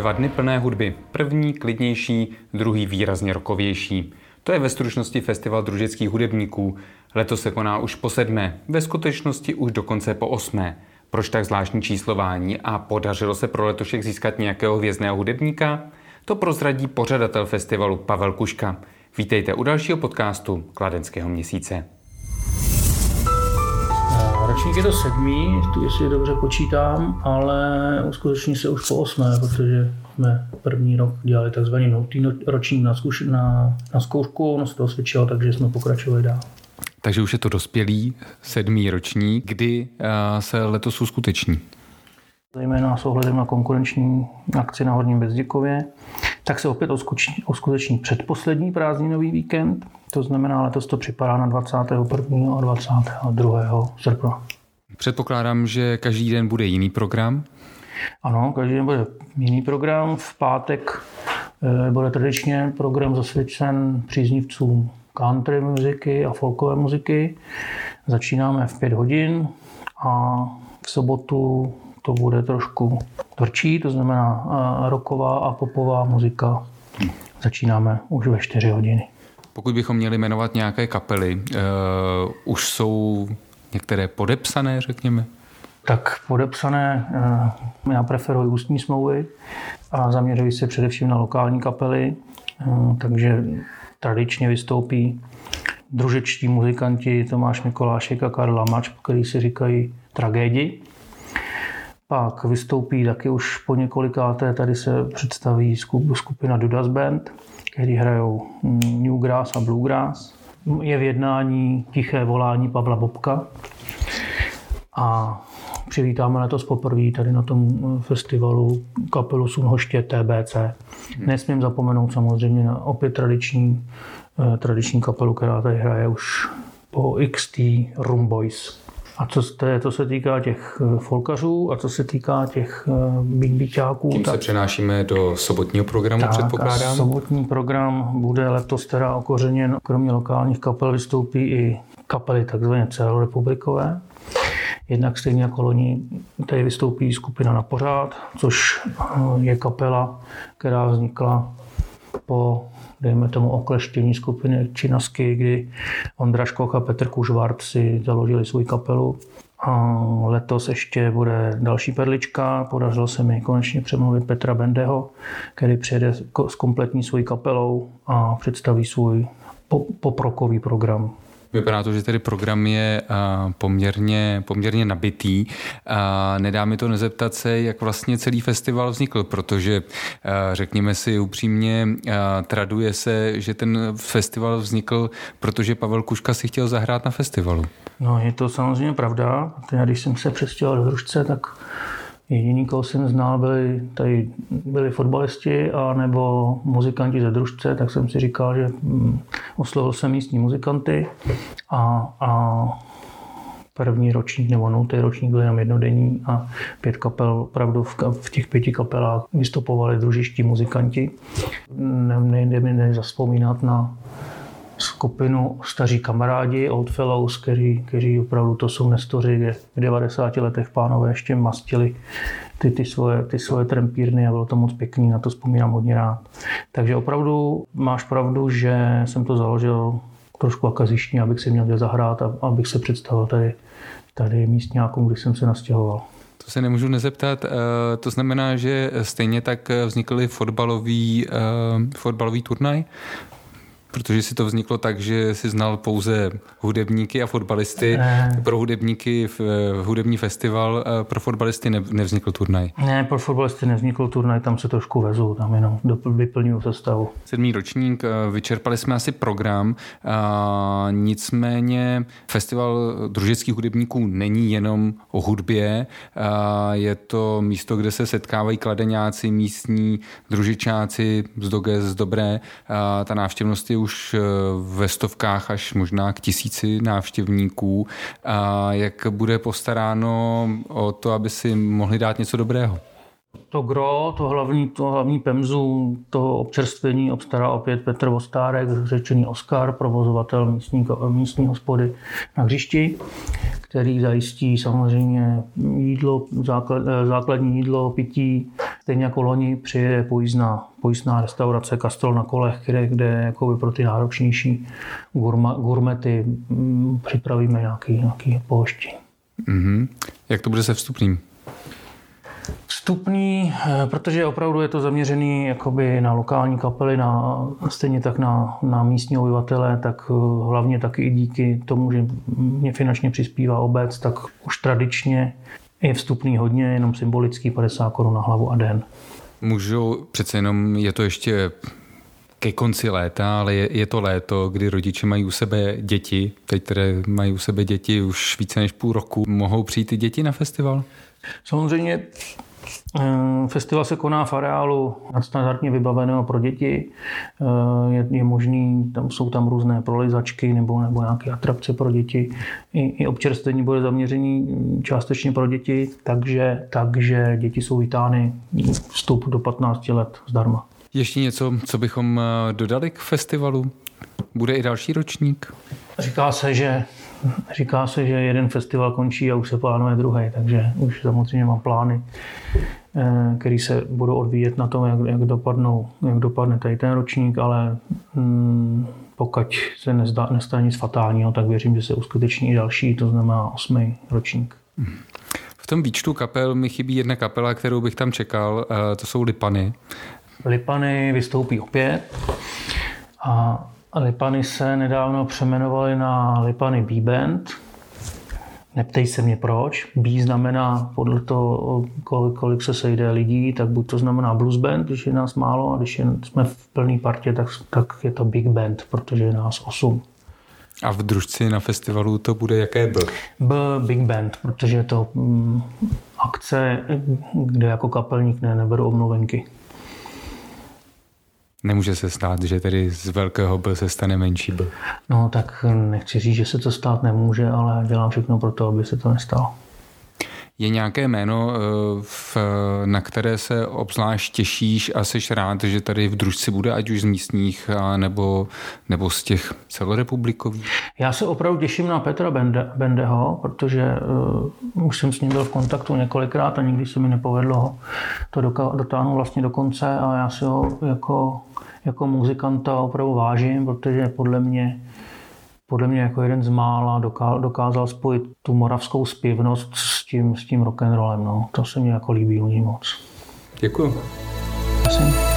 Dva dny plné hudby. První klidnější, druhý výrazně rokovější. To je ve stručnosti festival družických hudebníků. Letos se koná už po sedmé, ve skutečnosti už dokonce po osmé. Proč tak zvláštní číslování a podařilo se pro letošek získat nějakého hvězdného hudebníka? To prozradí pořadatel festivalu Pavel Kuška. Vítejte u dalšího podcastu Kladenského měsíce. Ročník je to sedmý, jestli dobře počítám, ale uskuteční se už po osmé, protože jsme první rok dělali takzvaný nultý ročník na, zkuš, na, na zkoušku, ono se to osvědčilo, takže jsme pokračovali dál. Takže už je to dospělý sedmý ročník, kdy eh, se letos uskuteční. Zejména s ohledem na konkurenční akci na Horním Bezděkově, tak se opět uskuteční předposlední prázdninový víkend, to znamená, letos to připadá na 21. a 22. srpna. Předpokládám, že každý den bude jiný program? Ano, každý den bude jiný program. V pátek eh, bude tradičně program zasvědčen příznivcům country muziky a folkové muziky. Začínáme v 5 hodin a v sobotu to bude trošku tvrdší, to znamená eh, roková a popová muzika. Začínáme už ve 4 hodiny. Pokud bychom měli jmenovat nějaké kapely, uh, už jsou některé podepsané, řekněme? Tak podepsané, uh, já preferuji ústní smlouvy a zaměřuji se především na lokální kapely, uh, takže tradičně vystoupí družečtí muzikanti Tomáš Mikolášek a Karla Mač, který si říkají tragédii. Pak vystoupí taky už po několikáté, tady se představí skupina Dudas Band, který hrajou mm, Newgrass a Bluegrass. Je v jednání Tiché volání Pavla Bobka. A přivítáme letos poprvé tady na tom mm, festivalu kapelu Sunhoště TBC. Nesmím zapomenout samozřejmě na opět tradiční, eh, tradiční kapelu, která tady hraje už po XT Room Boys. A co to, to se týká těch eh, folkařů a co se týká těch bigbiťáků. Eh, Tím tak, se přenášíme do sobotního programu, tak, předpokládám. sobotní program bude letos teda okořeněn. Kromě lokálních kapel vystoupí i kapely takzvané celorepublikové. Jednak stejně jako loni tady vystoupí skupina na pořád, což eh, je kapela, která vznikla po dejme tomu okleštění skupiny Činasky, kdy Ondra Škoch a Petr Kužvart si založili svou kapelu. A letos ještě bude další perlička. Podařilo se mi konečně přemluvit Petra Bendeho, který přijede s kompletní svojí kapelou a představí svůj poprokový program. Vypadá to, že tedy program je poměrně, poměrně nabitý. Nedá mi to nezeptat se, jak vlastně celý festival vznikl, protože řekněme si upřímně, traduje se, že ten festival vznikl, protože Pavel Kuška si chtěl zahrát na festivalu. No, je to samozřejmě pravda. Já, když jsem se přestěhoval do Hrušce, tak Jediný, koho jsem znal, byli, tady byli fotbalisti a nebo muzikanti ze družce, tak jsem si říkal, že hm, oslovil jsem místní muzikanty a, a první ročník nebo nultý ročník byl jenom jednodenní a pět kapel, opravdu v, v těch pěti kapelách vystupovali družiští muzikanti. Nejde mi nezaspomínat na skupinu staří kamarádi, Old Fellows, kteří, kteří opravdu to jsou nestoři, kde v 90 letech pánové ještě mastili ty, ty, svoje, ty svoje trampírny a bylo to moc pěkný, na to vzpomínám hodně rád. Takže opravdu máš pravdu, že jsem to založil trošku akazištně, abych si měl kde zahrát a abych se představil tady, tady místňákům, když jsem se nastěhoval. To se nemůžu nezeptat. Eh, to znamená, že stejně tak vznikly fotbalový, eh, fotbalový turnaj Protože si to vzniklo tak, že si znal pouze hudebníky a fotbalisty. Ne. Pro hudebníky v, v hudební festival, pro fotbalisty ne, nevznikl turnaj. Ne, pro fotbalisty nevznikl turnaj, tam se trošku vezu, tam jenom vyplňuju sestavu. Sedmý ročník, eh, vyčerpali jsme asi program, a nicméně festival družických hudebníků není jenom o hudbě, a je to místo, kde se setkávají kladeňáci, místní družičáci z Doge, z Dobré. A ta návštěvnost je už eh, ve stovkách až možná k tisíci návštěvníků. A jak bude postaráno o to, aby si mohli dát něco dobrého? To gro, to hlavní, to hlavní pemzu toho občerstvení obstará opět Petr Vostárek, řečený Oskar, provozovatel místní, místní hospody na hřišti, který zajistí samozřejmě jídlo, základ, základní jídlo, pití, stejně jako loni přijede pojízdná, pojízdná restaurace Kastrol na kolech, kde, kde jakoby pro ty náročnější gurma, gurmety mm, připravíme nějaký, nějaký pohoštění. Mm-hmm. Jak to bude se vstupným? Vstupný, eh, protože opravdu je to zaměřený jakoby na lokální kapely, na, stejně tak na, na místní obyvatele, tak eh, hlavně taky i díky tomu, že mě finančně přispívá obec, tak už tradičně je vstupný hodně, jenom symbolický 50 korun na hlavu a den. Můžu, přece jenom je to ještě ke konci léta, ale je, je to léto, kdy rodiče mají u sebe děti, teď které mají u sebe děti už více než půl roku. Mohou přijít i děti na festival? Samozřejmě Festival se koná v areálu nadstandardně vybaveného pro děti. Eh, je, je možný, tam jsou tam různé prolizačky nebo, nebo nějaké atrakce pro děti. I, i občerstvení bude zaměřený částečně pro děti, takže, takže děti jsou vítány vstup do 15 let zdarma. Ještě něco, co bychom eh, dodali k festivalu? Bude i další ročník? Říká se, že Říká se, že jeden festival končí a už se plánuje druhý, takže už samozřejmě mám plány, eh, které se budou odvíjet na tom, jak, jak, dopadnou, jak dopadne tady ten ročník, ale hmm, pokud se nezdá, nestane nic fatálního, tak věřím, že se uskuteční i další, to znamená osmý ročník. V tom výčtu kapel mi chybí jedna kapela, kterou bych tam čekal, eh, to jsou Lipany. Lipany vystoupí opět a Lipany se nedávno přeměnovaly na Lipany B-Band. Neptej se mě proč. B znamená podle toho, kolik, kolik se sejde lidí, tak buď to znamená blues band, když je nás málo, a když je, jsme v plné partě, tak, tak je to big band, protože je nás osm. A v družci na festivalu to bude jaké B? B Big Band, protože je to mm, akce, kde jako kapelník ne, neberu omluvenky. Nemůže se stát, že tedy z velkého B se stane menší B. No tak nechci říct, že se to stát nemůže, ale dělám všechno pro to, aby se to nestalo. Je nějaké jméno, eh, v, na které se obzvlášť těšíš a jsi rád, že tady v družci bude, ať už z místních, nebo, nebo z těch celorepublikových? Já se opravdu těším na Petra Bende, Bendeho, protože uh, už jsem s ním byl v kontaktu několikrát a nikdy se mi nepovedlo to dotáhnout vlastně do konce a já si ho jako jako muzikanta opravdu vážím, protože podle mě, podle mě jako jeden z mála dokázal spojit tu moravskou zpěvnost s tím, s tím rock'n'rollem. No. To se mi jako líbí u ní moc. Děkuji. Myslím.